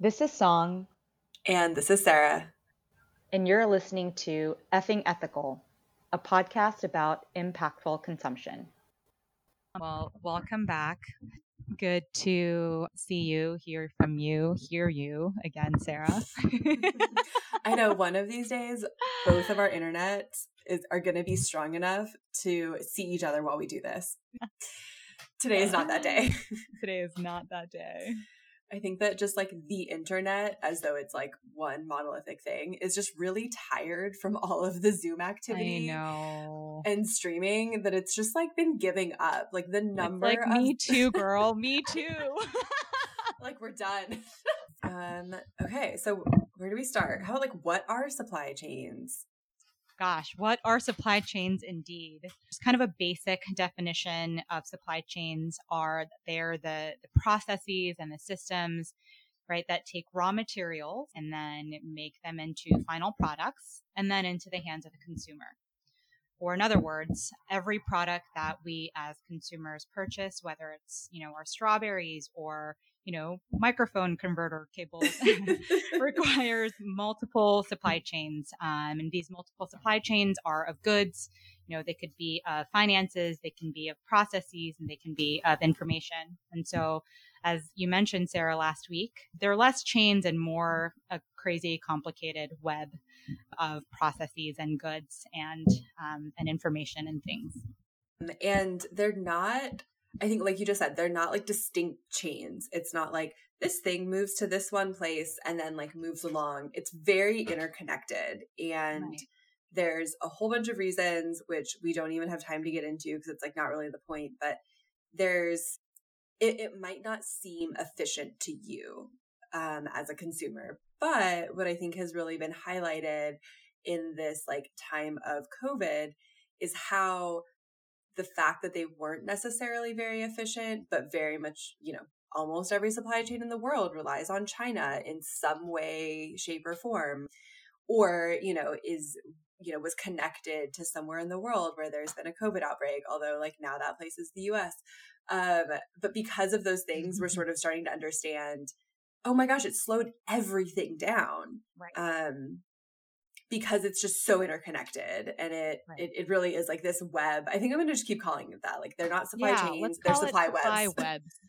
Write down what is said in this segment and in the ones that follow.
This is Song. And this is Sarah. And you're listening to Effing Ethical, a podcast about impactful consumption. Well, welcome back. Good to see you, hear from you, hear you again, Sarah. I know one of these days, both of our internet is, are going to be strong enough to see each other while we do this. Today is not that day. Today is not that day. I think that just like the internet, as though it's like one monolithic thing, is just really tired from all of the Zoom activity and streaming that it's just like been giving up. Like the number it's like of- me too, girl. me too. like we're done. um, okay, so where do we start? How about like what are supply chains? Gosh, what are supply chains indeed? Just kind of a basic definition of supply chains are they're the, the processes and the systems, right, that take raw materials and then make them into final products and then into the hands of the consumer. Or in other words, every product that we as consumers purchase, whether it's, you know, our strawberries or you know, microphone converter cables requires multiple supply chains. Um, and these multiple supply chains are of goods. You know, they could be of finances, they can be of processes, and they can be of information. And so, as you mentioned, Sarah, last week, there are less chains and more a crazy, complicated web of processes and goods and um, and information and things. And they're not I think, like you just said, they're not like distinct chains. It's not like this thing moves to this one place and then like moves along. It's very interconnected. And right. there's a whole bunch of reasons, which we don't even have time to get into because it's like not really the point, but there's, it, it might not seem efficient to you um, as a consumer. But what I think has really been highlighted in this like time of COVID is how the fact that they weren't necessarily very efficient, but very much, you know, almost every supply chain in the world relies on China in some way, shape, or form, or, you know, is, you know, was connected to somewhere in the world where there's been a COVID outbreak, although like now that place is the US. Um, but because of those things, we're mm-hmm. sort of starting to understand, oh my gosh, it slowed everything down. Right. Um, because it's just so interconnected and it, right. it, it really is like this web. I think I'm gonna just keep calling it that. Like they're not supply yeah, chains, they're supply, supply webs. webs.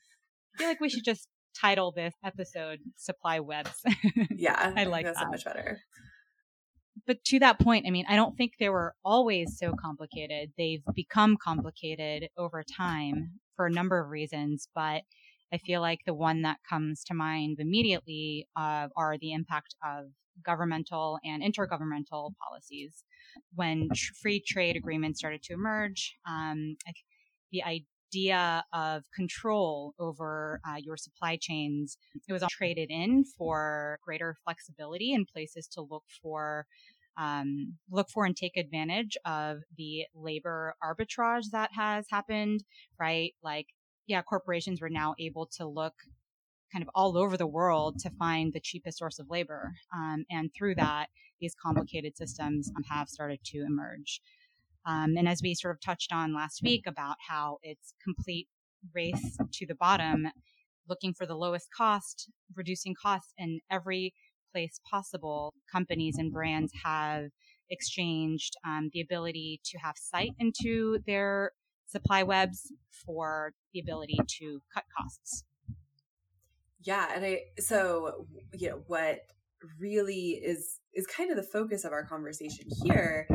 I feel like we should just title this episode Supply Webs. yeah. I like that. that. so much better. But to that point, I mean, I don't think they were always so complicated. They've become complicated over time for a number of reasons, but I feel like the one that comes to mind immediately uh, are the impact of governmental and intergovernmental policies. When tr- free trade agreements started to emerge, um, the idea of control over uh, your supply chains, it was all traded in for greater flexibility in places to look for um, look for and take advantage of the labor arbitrage that has happened, right? Like, yeah, corporations were now able to look kind of all over the world to find the cheapest source of labor. Um, and through that, these complicated systems have started to emerge. Um, and as we sort of touched on last week about how it's complete race to the bottom, looking for the lowest cost, reducing costs in every place possible, companies and brands have exchanged um, the ability to have sight into their supply webs for the ability to cut costs. Yeah, and I so you know what really is is kind of the focus of our conversation here,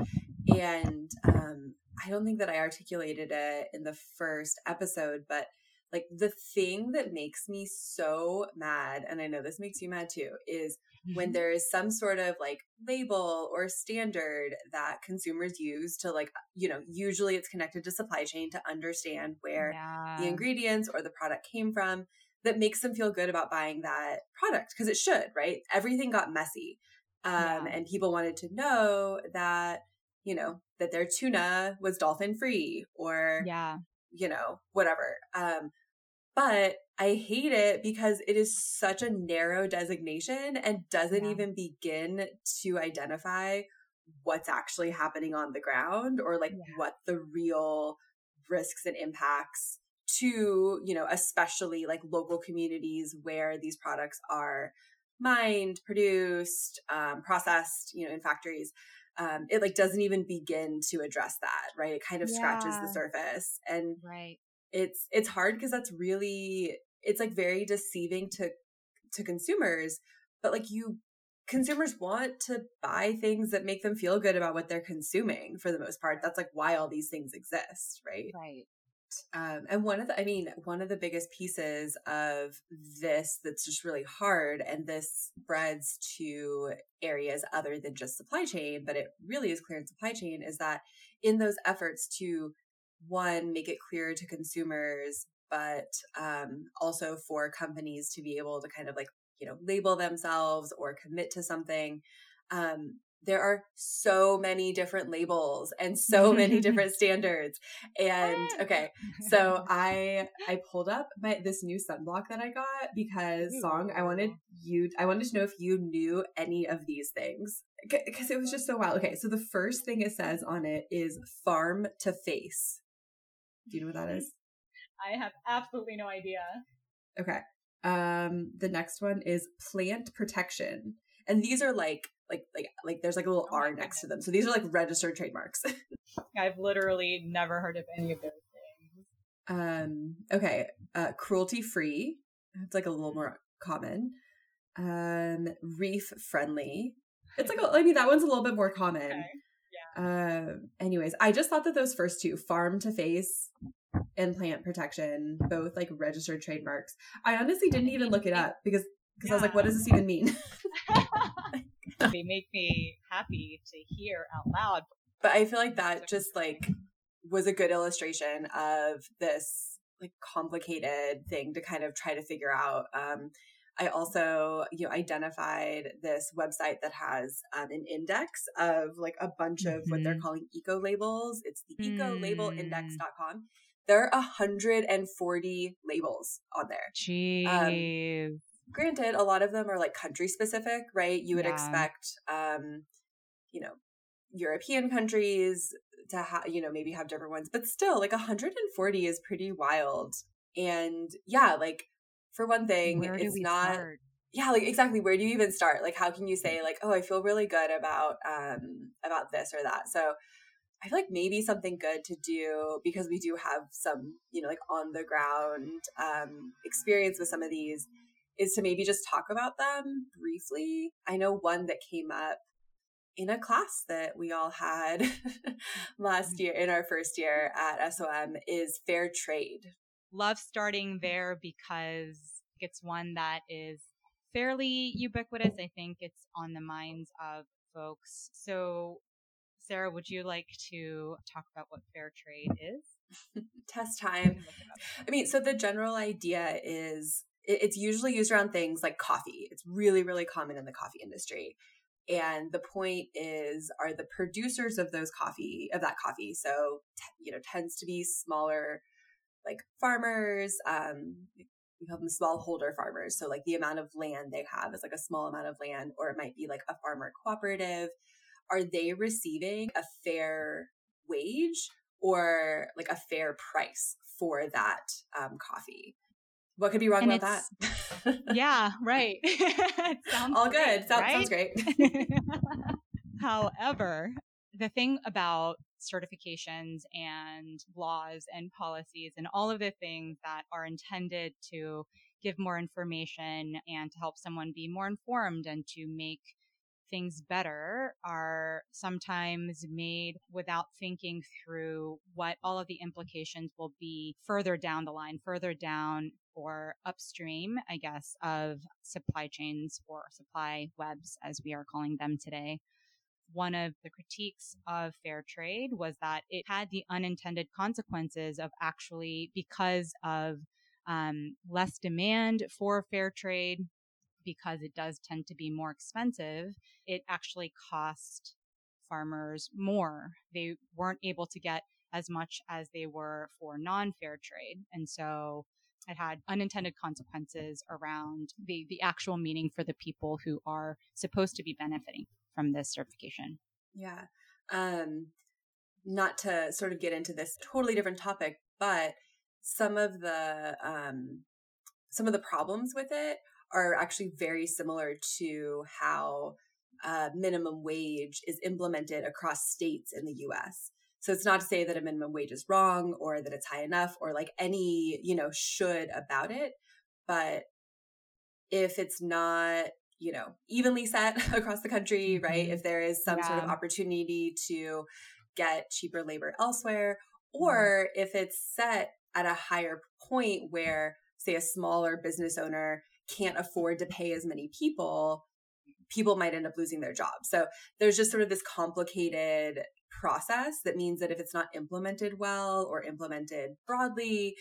and um, I don't think that I articulated it in the first episode, but like the thing that makes me so mad, and I know this makes you mad too, is when mm-hmm. there is some sort of like label or standard that consumers use to like you know usually it's connected to supply chain to understand where yeah. the ingredients or the product came from that makes them feel good about buying that product because it should, right? Everything got messy. Um, yeah. and people wanted to know that, you know, that their tuna was dolphin free or, yeah, you know, whatever. Um, but I hate it because it is such a narrow designation and doesn't yeah. even begin to identify what's actually happening on the ground or like yeah. what the real risks and impacts to, you know, especially like local communities where these products are mined, produced, um, processed, you know, in factories. Um, it like doesn't even begin to address that, right? It kind of yeah. scratches the surface, and right. It's it's hard because that's really it's like very deceiving to to consumers. But like you consumers want to buy things that make them feel good about what they're consuming for the most part. That's like why all these things exist, right? Right. Um, and one of the, I mean, one of the biggest pieces of this that's just really hard, and this spreads to areas other than just supply chain, but it really is clear in supply chain, is that in those efforts to one, make it clear to consumers, but um, also for companies to be able to kind of like you know label themselves or commit to something um, there are so many different labels and so many different standards. And okay so i i pulled up my this new sunblock that i got because song i wanted you i wanted to know if you knew any of these things because it was just so wild. Okay so the first thing it says on it is farm to face do you know what that is i have absolutely no idea okay um, the next one is plant protection. And these are like like like like there's like a little oh R next to them. So these are like registered trademarks. I've literally never heard of any of those things. Um okay. Uh cruelty free. It's like a little more common. Um reef friendly. It's like a, I mean that one's a little bit more common. Okay. Uh, anyways, I just thought that those first two, farm to face and plant protection, both like registered trademarks. I honestly didn't even look it up because because yeah. I was like, what does this even mean? they make me happy to hear out loud. But I feel like that just like was a good illustration of this like complicated thing to kind of try to figure out. Um, I also, you know, identified this website that has um, an index of like a bunch of mm-hmm. what they're mm-hmm. calling eco labels. It's the mm. ecolabelindex.com there are 140 labels on there. Jeez. Um, granted, a lot of them are like country specific, right? You would yeah. expect, um, you know, European countries to have, you know, maybe have different ones, but still, like 140 is pretty wild. And yeah, like for one thing, Where it's not. Start? Yeah, like exactly. Where do you even start? Like, how can you say like, oh, I feel really good about um about this or that? So I feel like maybe something good to do because we do have some, you know, like on the ground um, experience with some of these is to maybe just talk about them briefly. I know one that came up in a class that we all had last year in our first year at SOM is fair trade. Love starting there because it's one that is fairly ubiquitous. I think it's on the minds of folks. So Sarah, would you like to talk about what fair trade is? Test time. I mean, so the general idea is it's usually used around things like coffee. It's really, really common in the coffee industry. And the point is, are the producers of those coffee, of that coffee, so, you know, tends to be smaller, like farmers, um, we call them smallholder farmers. So, like the amount of land they have is like a small amount of land, or it might be like a farmer cooperative are they receiving a fair wage or like a fair price for that um, coffee? What could be wrong and about that? yeah, right. All good. sounds, right? sounds great. However, the thing about certifications and laws and policies and all of the things that are intended to give more information and to help someone be more informed and to make things better are sometimes made without thinking through what all of the implications will be further down the line, further down or upstream, I guess, of supply chains or supply webs, as we are calling them today. One of the critiques of fair trade was that it had the unintended consequences of actually, because of um, less demand for fair trade, because it does tend to be more expensive, it actually cost farmers more. They weren't able to get as much as they were for non-fair trade. And so it had unintended consequences around the, the actual meaning for the people who are supposed to be benefiting from this certification. Yeah. Um, not to sort of get into this totally different topic, but some of the um, some of the problems with it are actually very similar to how uh, minimum wage is implemented across states in the US. So it's not to say that a minimum wage is wrong or that it's high enough or like any, you know, should about it. But if it's not, you know, evenly set across the country, mm-hmm. right? If there is some yeah. sort of opportunity to get cheaper labor elsewhere, mm-hmm. or mm-hmm. if it's set at a higher point where, say, a smaller business owner can't afford to pay as many people, people might end up losing their job. So there's just sort of this complicated process that means that if it's not implemented well or implemented broadly,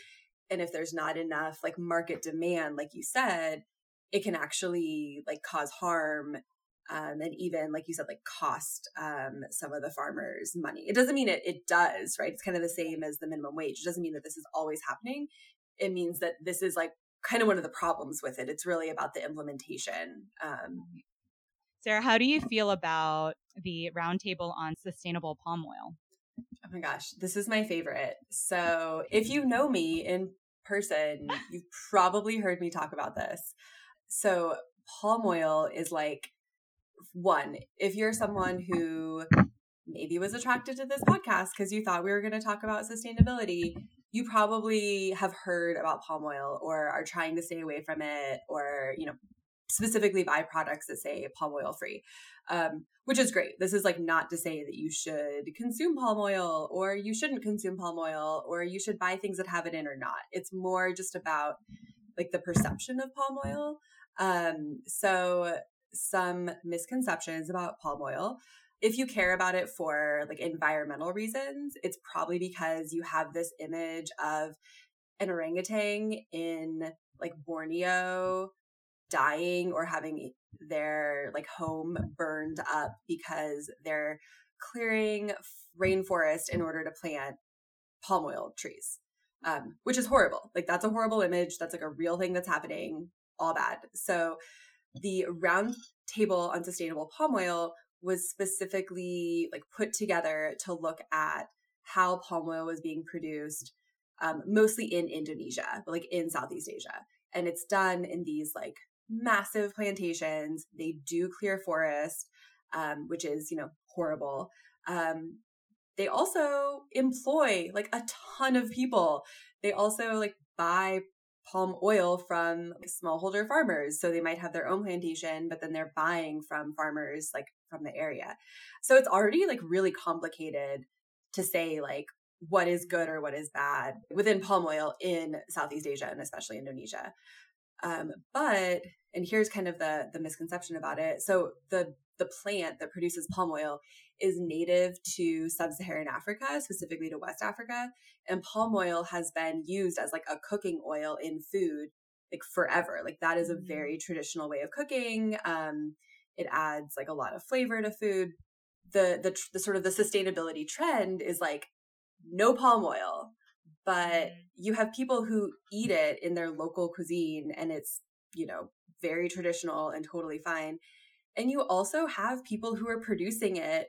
and if there's not enough like market demand, like you said, it can actually like cause harm um, and even like you said like cost um, some of the farmers money it doesn't mean it, it does right it's kind of the same as the minimum wage it doesn't mean that this is always happening it means that this is like kind of one of the problems with it it's really about the implementation um, Sarah, how do you feel about the roundtable on sustainable palm oil? Oh my gosh, this is my favorite. So, if you know me in person, you've probably heard me talk about this. So, palm oil is like one, if you're someone who maybe was attracted to this podcast because you thought we were going to talk about sustainability, you probably have heard about palm oil or are trying to stay away from it or, you know, specifically buy products that say palm oil free, um, which is great. This is like not to say that you should consume palm oil or you shouldn't consume palm oil or you should buy things that have it in or not. It's more just about like the perception of palm oil. Um, so some misconceptions about palm oil. If you care about it for like environmental reasons, it's probably because you have this image of an orangutan in like Borneo dying or having their like home burned up because they're clearing rainforest in order to plant palm oil trees um, which is horrible. Like that's a horrible image. That's like a real thing that's happening all bad so the round table on sustainable palm oil was specifically like put together to look at how palm oil was being produced um, mostly in indonesia but like in southeast asia and it's done in these like massive plantations. They do clear forest, um, which is, you know, horrible. Um, they also employ like a ton of people. They also like buy palm oil from smallholder farmers. So they might have their own plantation, but then they're buying from farmers like from the area. So it's already like really complicated to say like what is good or what is bad within palm oil in Southeast Asia and especially Indonesia. Um, but and here's kind of the the misconception about it. So the the plant that produces palm oil is native to sub-Saharan Africa, specifically to West Africa, and palm oil has been used as like a cooking oil in food like forever. Like that is a mm-hmm. very traditional way of cooking. Um, it adds like a lot of flavor to food. The the the sort of the sustainability trend is like no palm oil but mm-hmm. you have people who eat it in their local cuisine and it's, you know, very traditional and totally fine. And you also have people who are producing it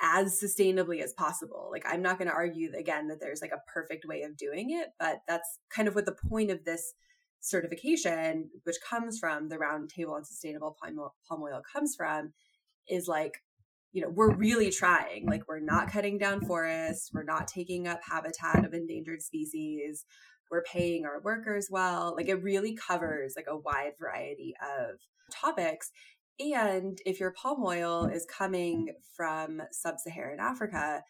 as sustainably as possible. Like, I'm not going to argue again that there's like a perfect way of doing it, but that's kind of what the point of this certification, which comes from the Roundtable on Sustainable Palm Oil, comes from, is like you know, we're really trying. Like, we're not cutting down forests, we're not taking up habitat of endangered species, we're paying our workers well. Like, it really covers like a wide variety of topics. And if your palm oil is coming from sub Saharan Africa,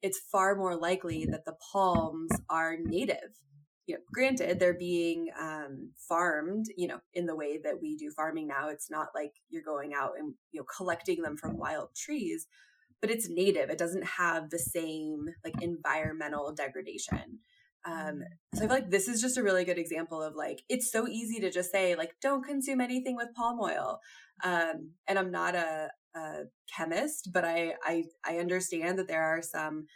it's far more likely that the palms are native you know, granted, they're being um, farmed, you know, in the way that we do farming now. It's not like you're going out and you know collecting them from wild trees, but it's native. It doesn't have the same like environmental degradation. Um, mm. so I feel like this is just a really good example of like it's so easy to just say like don't consume anything with palm oil. Um, and I'm not a, a chemist, but I, I I understand that there are some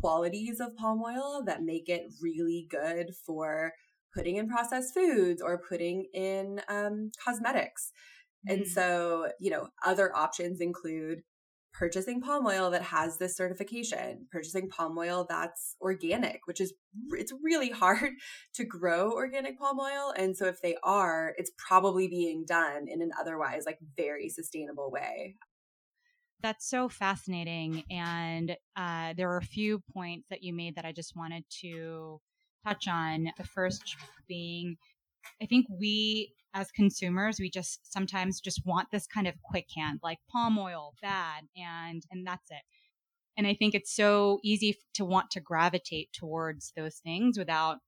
qualities of palm oil that make it really good for putting in processed foods or putting in um, cosmetics. Mm-hmm. And so, you know, other options include purchasing palm oil that has this certification, purchasing palm oil that's organic, which is it's really hard to grow organic palm oil. And so if they are, it's probably being done in an otherwise like very sustainable way. That's so fascinating. And uh, there were a few points that you made that I just wanted to touch on. The first being, I think we as consumers, we just sometimes just want this kind of quick hand, like palm oil, bad, and and that's it. And I think it's so easy to want to gravitate towards those things without,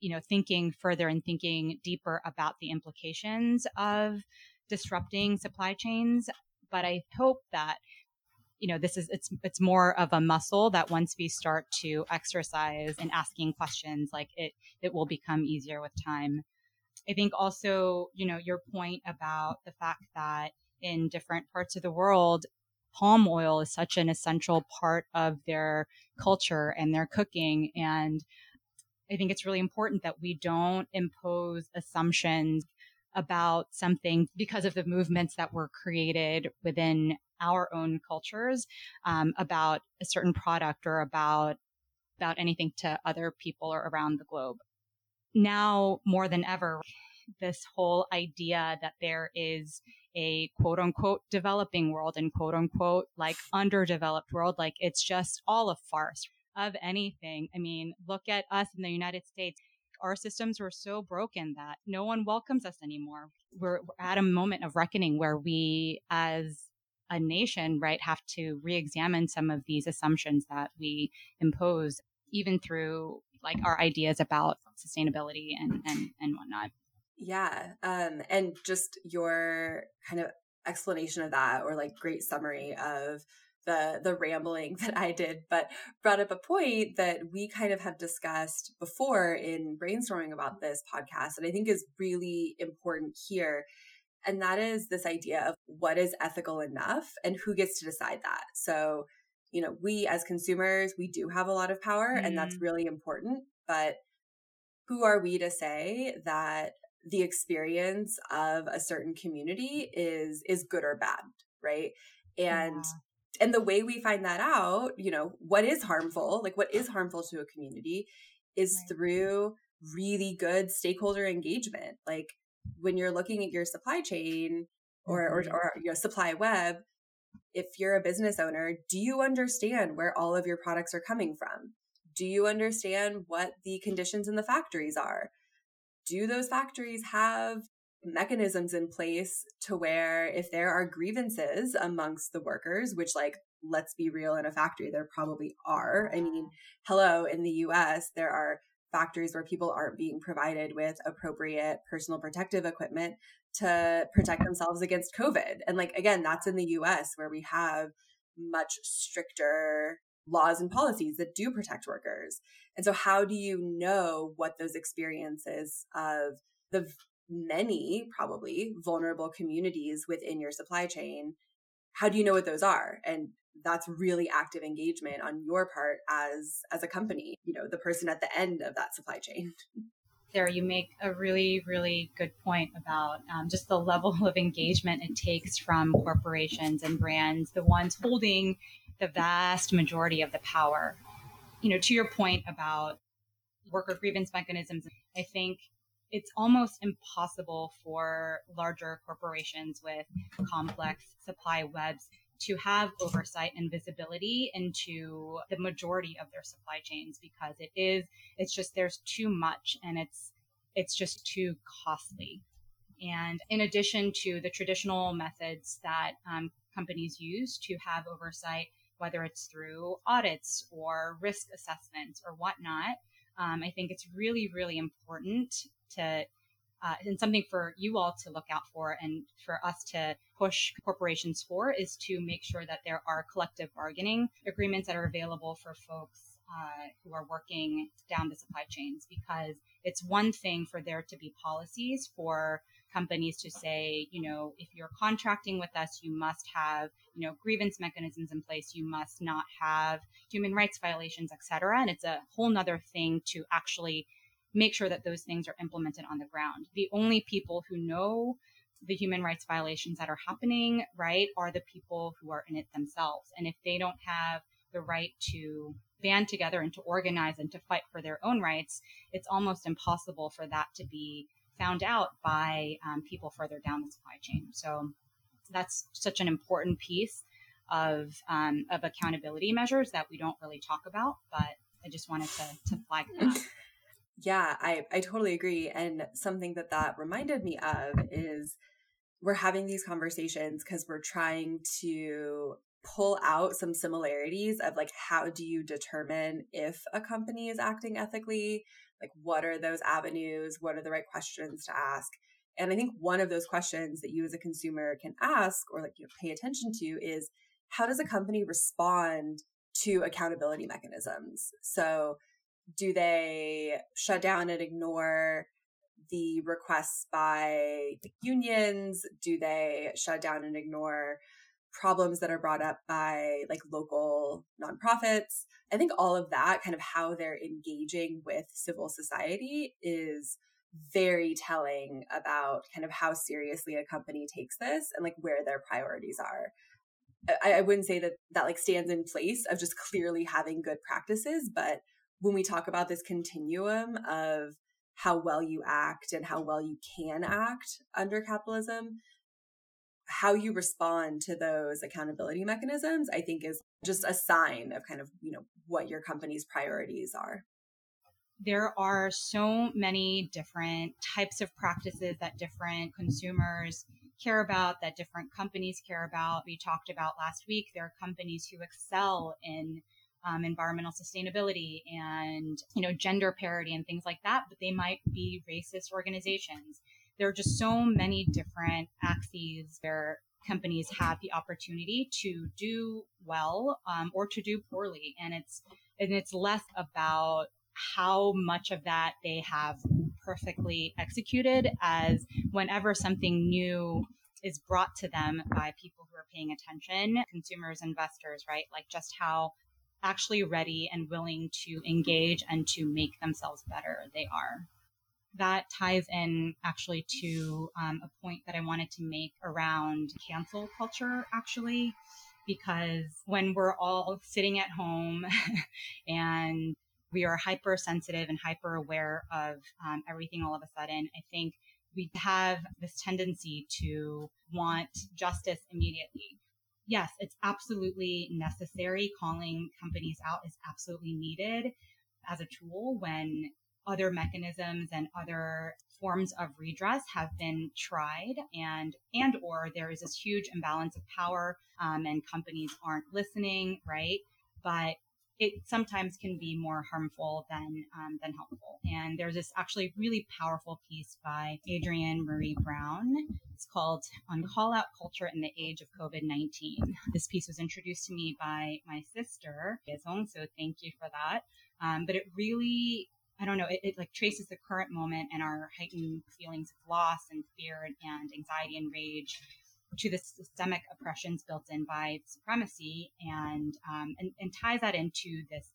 you know, thinking further and thinking deeper about the implications of disrupting supply chains. But I hope that you know this is it's it's more of a muscle that once we start to exercise and asking questions like it it will become easier with time I think also, you know, your point about the fact that in different parts of the world, palm oil is such an essential part of their culture and their cooking. And I think it's really important that we don't impose assumptions about something because of the movements that were created within our own cultures um, about a certain product or about about anything to other people or around the globe now more than ever, this whole idea that there is a quote unquote developing world and quote unquote like underdeveloped world, like it's just all a farce of anything. I mean, look at us in the United States. Our systems were so broken that no one welcomes us anymore. We're, we're at a moment of reckoning where we, as a nation, right, have to re-examine some of these assumptions that we impose, even through like our ideas about sustainability and and and whatnot. Yeah, um, and just your kind of explanation of that, or like great summary of the the rambling that I did, but brought up a point that we kind of have discussed before in brainstorming about this podcast, and I think is really important here. And that is this idea of what is ethical enough and who gets to decide that. So you know, we as consumers, we do have a lot of power mm. and that's mm-hmm. really important. But who are we to say that the experience of a certain community is is good or bad, right? And yeah. and the way we find that out, you know, what is harmful, like what is harmful to a community is right. through really good stakeholder engagement. Like when you're looking at your supply chain or, mm-hmm. or, or your supply web, if you're a business owner, do you understand where all of your products are coming from? Do you understand what the conditions in the factories are? Do those factories have mechanisms in place to where if there are grievances amongst the workers, which, like, let's be real, in a factory, there probably are. I mean, hello, in the US, there are factories where people aren't being provided with appropriate personal protective equipment to protect mm-hmm. themselves against COVID. And like, again, that's in the US where we have much stricter laws and policies that do protect workers. And so, how do you know what those experiences of the many, probably vulnerable communities within your supply chain, how do you know what those are? And that's really active engagement on your part as as a company you know the person at the end of that supply chain there, you make a really, really good point about um, just the level of engagement it takes from corporations and brands, the ones holding the vast majority of the power. You know, to your point about worker grievance mechanisms, I think it's almost impossible for larger corporations with complex supply webs to have oversight and visibility into the majority of their supply chains because it is it's just there's too much and it's it's just too costly. And in addition to the traditional methods that um, companies use to have oversight whether it's through audits or risk assessments or whatnot um, i think it's really really important to uh, and something for you all to look out for and for us to push corporations for is to make sure that there are collective bargaining agreements that are available for folks uh, who are working down the supply chains because it's one thing for there to be policies for companies to say, you know, if you're contracting with us, you must have, you know, grievance mechanisms in place. You must not have human rights violations, et cetera. And it's a whole nother thing to actually make sure that those things are implemented on the ground. The only people who know the human rights violations that are happening, right, are the people who are in it themselves. And if they don't have the right to band together and to organize and to fight for their own rights, it's almost impossible for that to be found out by um, people further down the supply chain. So that's such an important piece of um, of accountability measures that we don't really talk about. But I just wanted to to flag that. Yeah, I I totally agree. And something that that reminded me of is we're having these conversations because we're trying to pull out some similarities of like how do you determine if a company is acting ethically? Like what are those avenues? What are the right questions to ask? And i think one of those questions that you as a consumer can ask or like you know, pay attention to is how does a company respond to accountability mechanisms? So do they shut down and ignore the requests by unions? Do they shut down and ignore problems that are brought up by like local nonprofits? I think all of that, kind of how they're engaging with civil society, is very telling about kind of how seriously a company takes this and like where their priorities are. I, I wouldn't say that that like stands in place of just clearly having good practices, but when we talk about this continuum of how well you act and how well you can act under capitalism, how you respond to those accountability mechanisms, I think is just a sign of kind of, you know, what your company's priorities are. There are so many different types of practices that different consumers care about, that different companies care about. We talked about last week, there are companies who excel in um, environmental sustainability and you know gender parity and things like that but they might be racist organizations. There are just so many different axes where companies have the opportunity to do well um, or to do poorly and it's and it's less about how much of that they have perfectly executed as whenever something new is brought to them by people who are paying attention consumers investors right? Like just how actually ready and willing to engage and to make themselves better they are. That ties in actually to um, a point that I wanted to make around cancel culture, actually, because when we're all sitting at home and we are hypersensitive and hyper aware of um, everything all of a sudden, I think we have this tendency to want justice immediately yes, it's absolutely necessary. Calling companies out is absolutely needed as a tool when other mechanisms and other forms of redress have been tried and and or there is this huge imbalance of power um, and companies aren't listening right but it sometimes can be more harmful than um, than helpful. And there's this actually really powerful piece by Adrienne Maree Brown. It's called "On Call Out Culture in the Age of COVID-19." This piece was introduced to me by my sister, so thank you for that. Um, but it really I don't know, it, it, like traces the current moment and our heightened feelings of loss and fear and anxiety and rage to the systemic oppressions built in by supremacy and, um, and, and ties that into this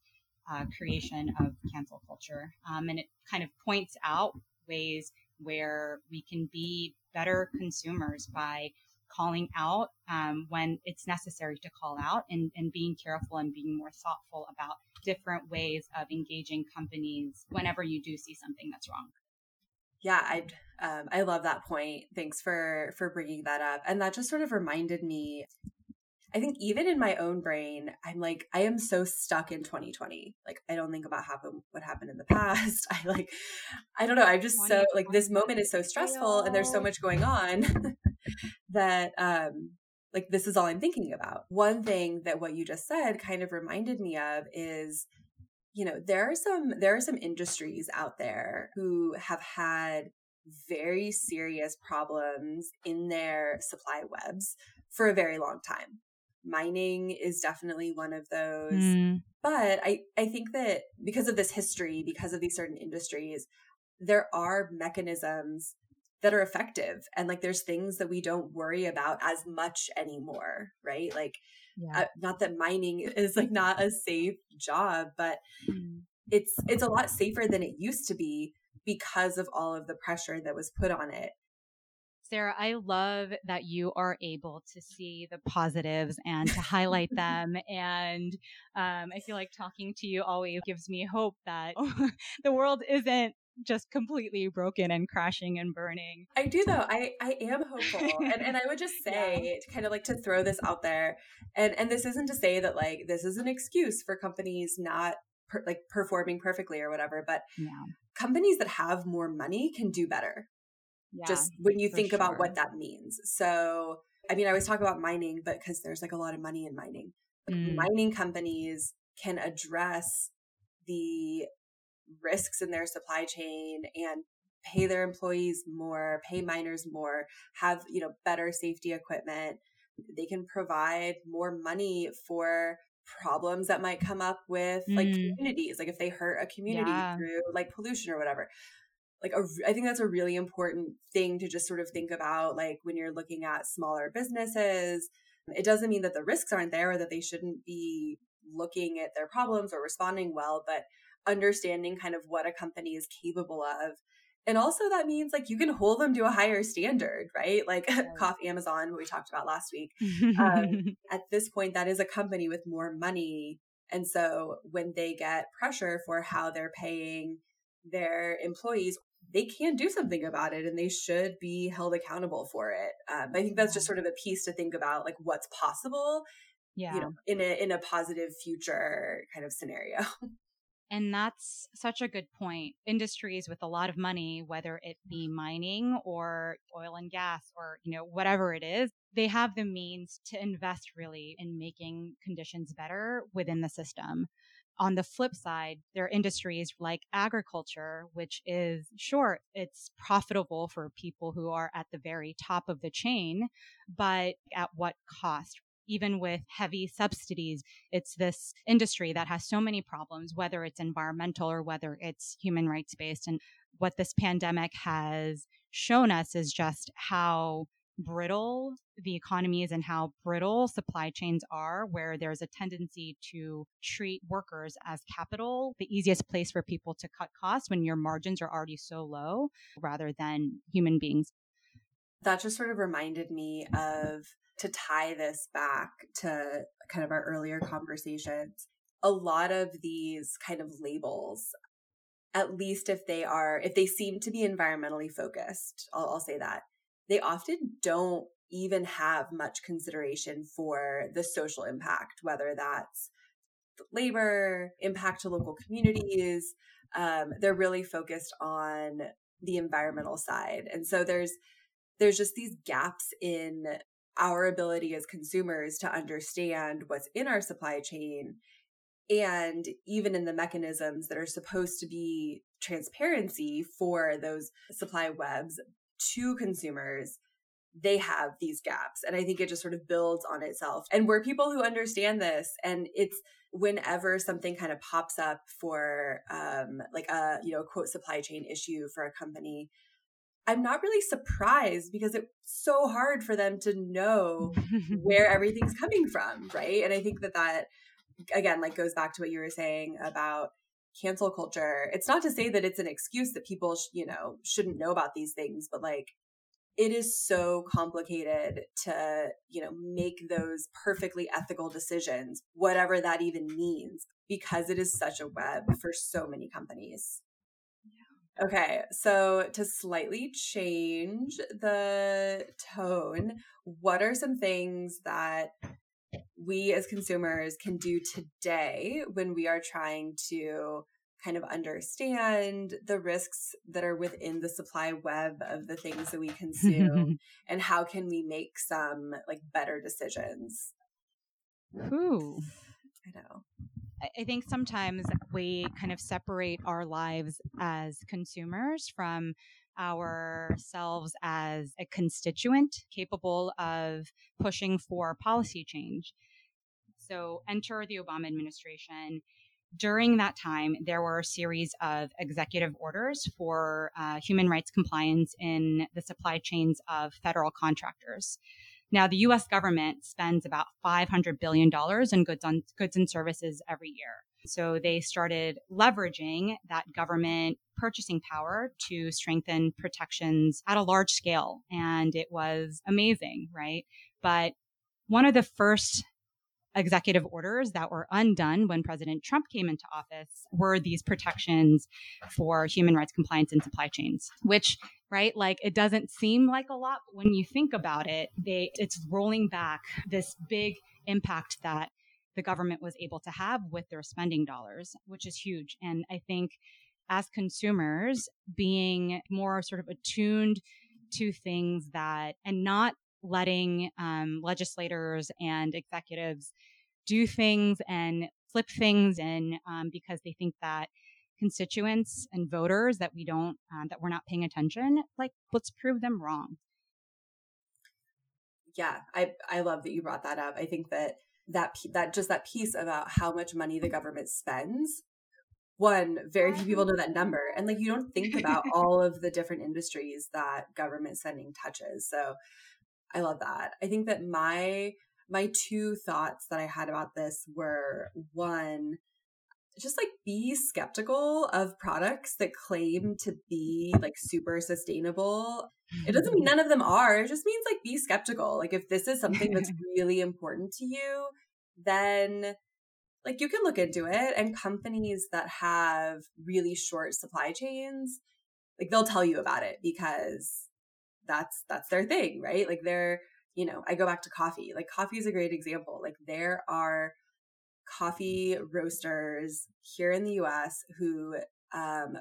uh, creation of cancel culture. Um, and it kind of points out ways where we can be better consumers by calling out um, when it's necessary to call out and, and being careful and being more thoughtful about different ways of engaging companies whenever you do see something that's wrong. Yeah, I um, I love that point. Thanks for for bringing that up. And that just sort of reminded me. I think even in my own brain, I'm like, I am so stuck in 2020. Like, I don't think about happen, what happened in the past. I like, I don't know. I'm just so like this moment is so stressful, and there's so much going on that um like this is all I'm thinking about. One thing that what you just said kind of reminded me of is you know there are some there are some industries out there who have had very serious problems in their supply webs for a very long time mining is definitely one of those mm. but i i think that because of this history because of these certain industries there are mechanisms that are effective and like there's things that we don't worry about as much anymore right like yeah. uh, not that mining is like not a safe job but mm. it's it's a lot safer than it used to be because of all of the pressure that was put on it Sarah, I love that you are able to see the positives and to highlight them. And um, I feel like talking to you always gives me hope that the world isn't just completely broken and crashing and burning. I do though. I, I am hopeful. and, and I would just say yeah. kind of like to throw this out there. And and this isn't to say that like this is an excuse for companies not per, like performing perfectly or whatever, but yeah. companies that have more money can do better yeah, just when you think sure. about what that means. So, I mean, I always talk about mining, but because there's like a lot of money in mining, mm. mining companies can address the risks in their supply chain and pay their employees more, pay miners more, have, you know, better safety equipment. They can provide more money for problems that might come up with like mm. communities like if they hurt a community yeah. through like pollution or whatever like a, I think that's a really important thing to just sort of think about like when you're looking at smaller businesses it doesn't mean that the risks aren't there or that they shouldn't be looking at their problems or responding well but understanding kind of what a company is capable of and also that means like you can hold them to a higher standard right like yeah. cough amazon what we talked about last week um, at this point that is a company with more money and so when they get pressure for how they're paying their employees they can do something about it and they should be held accountable for it. Um, I think that's just sort of a piece to think about, like what's possible, yeah, you know, in a in a positive future kind of scenario. And that's such a good point. Industries with a lot of money, whether it be mining or oil and gas or, you know, whatever it is, they have the means to invest really in making conditions better within the system. On the flip side, there are industries like agriculture, which is sure, it's profitable for people who are at the very top of the chain, but at what cost? Even with heavy subsidies, it's this industry that has so many problems, whether it's environmental or whether it's human rights based. And what this pandemic has shown us is just how brittle the economy is and how brittle supply chains are, where there's a tendency to treat workers as capital, the easiest place for people to cut costs when your margins are already so low rather than human beings. That just sort of reminded me of to tie this back to kind of our earlier conversations. A lot of these kind of labels at least if they are if they seem to be environmentally focused I'll, I'll, say that they often don't even have much consideration for the social impact, whether that's labor, impact to local communities. Um, they're really focused on the environmental side. And so there's there's just these gaps in our ability as consumers to understand what's in our supply chain and even in the mechanisms that are supposed to be transparency for those supply webs to consumers they have these gaps and i think it just sort of builds on itself. And we're people who understand this and it's whenever something kind of pops up for um like a you know quote supply chain issue for a company i'm not really surprised because it's so hard for them to know where everything's coming from right and i think that that again like goes back to what you were saying about cancel culture it's not to say that it's an excuse that people sh- you know shouldn't know about these things but like it is so complicated to you know make those perfectly ethical decisions whatever that even means because it is such a web for so many companies. Okay so to slightly change the tone what are some things that we as consumers can do today when we are trying to kind of understand the risks that are within the supply web of the things that we consume and how can we make some like better decisions Ooh. i know I think sometimes we kind of separate our lives as consumers from ourselves as a constituent capable of pushing for policy change. So enter the Obama administration. During that time, there were a series of executive orders for uh, human rights compliance in the supply chains of federal contractors. Now, the U.S. government spends about $500 billion in goods on goods and services every year. So they started leveraging that government purchasing power to strengthen protections at a large scale. And it was amazing, right? But one of the first executive orders that were undone when President Trump came into office were these protections for human rights compliance in supply chains, which right like it doesn't seem like a lot but when you think about it they it's rolling back this big impact that the government was able to have with their spending dollars which is huge. And i think as consumers being more sort of attuned to things that and not letting um, legislators and executives do things and flip things in um, because they think that constituents and voters that we don't um, that we're not paying attention like let's prove them wrong. Yeah i i love that you brought that up. I think that that that just that piece about how much money the government spends one very few people know that number and like you don't think about all of the different industries that government spending touches. So I love that. I think that my my two thoughts that I had about this were one, just like be skeptical of products that claim to be like super sustainable. It doesn't mean mm-hmm. none of them are. It just means like be skeptical. Like if this is something that's really important to you, then like you can look into it and companies that have really short supply chains, like they'll tell you about it because that's that's their thing, right? Like they're, you know, I go back to coffee. Like coffee is a great example. Like there are coffee roasters here in the US who um,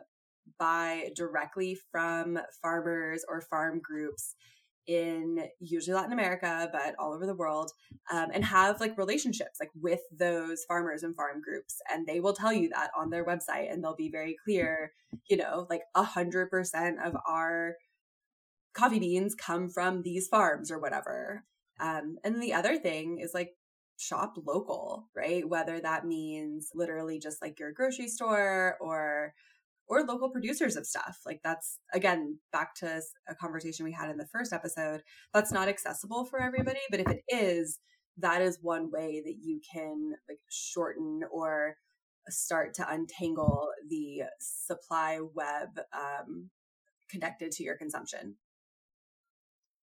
buy directly from farmers or farm groups in usually Latin America, but all over the world, um, and have like relationships like with those farmers and farm groups, and they will tell you that on their website, and they'll be very clear. You know, like a hundred percent of our coffee beans come from these farms or whatever. Um, and the other thing is like shop local, right? Whether that means literally just like your grocery store or or local producers of stuff. Like that's again back to a conversation we had in the first episode. That's not accessible for everybody, but if it is, that is one way that you can like shorten or start to untangle the supply web um, connected to your consumption.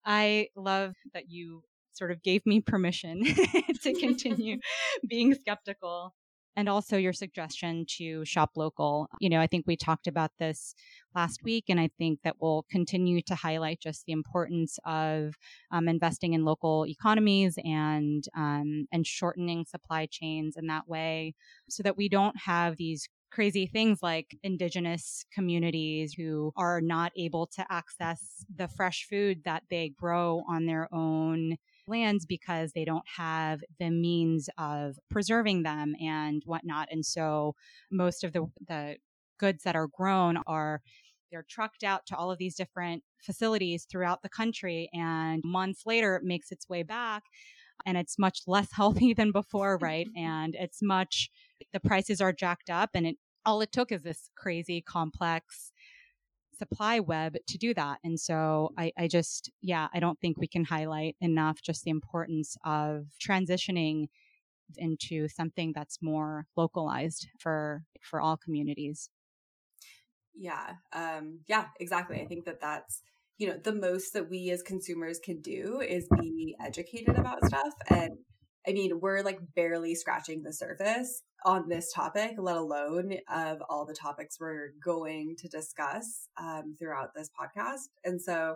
I love that you sort of gave me permission to continue being skeptical. And also your suggestion to shop local. You know, I think we talked about this last week, and I think that we'll continue to highlight just the importance of um, investing in local economies and um, and shortening supply chains in that way, so that we don't have these crazy things like indigenous communities who are not able to access the fresh food that they grow on their own lands because they don't have the means of preserving them and whatnot. And so most of the, the goods that are grown are they're trucked out to all of these different facilities throughout the country and months later it makes its way back and it's much less healthy than before right and it's much the prices are jacked up and it all it took is this crazy complex supply web to do that. And so I, I just, yeah, I don't think we can highlight enough just the importance of transitioning into something that's more localized for for all communities. Yeah. Um yeah, exactly. I think that that's you know, the most that we as consumers can do is be educated about stuff and I mean, we're like barely scratching the surface on this topic, let alone of all the topics we're going to discuss um, throughout this podcast. And so,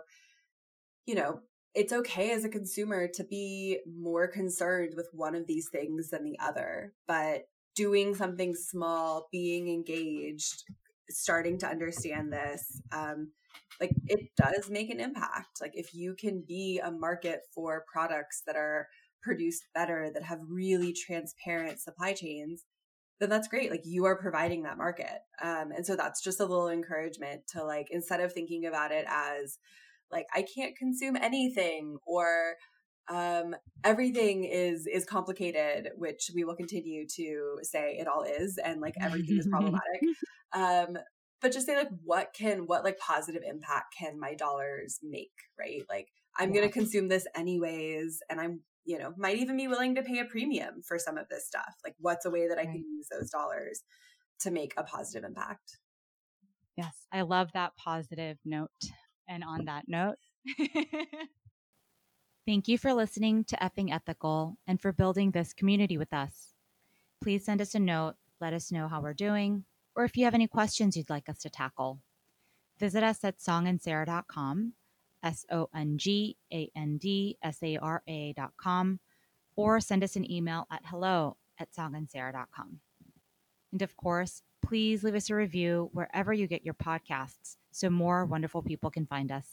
you know, it's okay as a consumer to be more concerned with one of these things than the other, but doing something small, being engaged, starting to understand this, um, like it does make an impact. Like if you can be a market for products that are produced better, that have really transparent supply chains, then that's great. Like you are providing that market. Um, and so that's just a little encouragement to like, instead of thinking about it as like, I can't consume anything or, um, everything is, is complicated, which we will continue to say it all is. And like everything is problematic. Um, but just say like, what can, what like positive impact can my dollars make? Right. Like I'm yeah. going to consume this anyways. And I'm you know, might even be willing to pay a premium for some of this stuff. Like, what's a way that I can use those dollars to make a positive impact? Yes, I love that positive note. And on that note, thank you for listening to Effing Ethical and for building this community with us. Please send us a note, let us know how we're doing, or if you have any questions you'd like us to tackle. Visit us at songandsarah.com, S O N G A N D S A R A.com, or send us an email at hello at songandsarah.com. And of course, please leave us a review wherever you get your podcasts so more wonderful people can find us.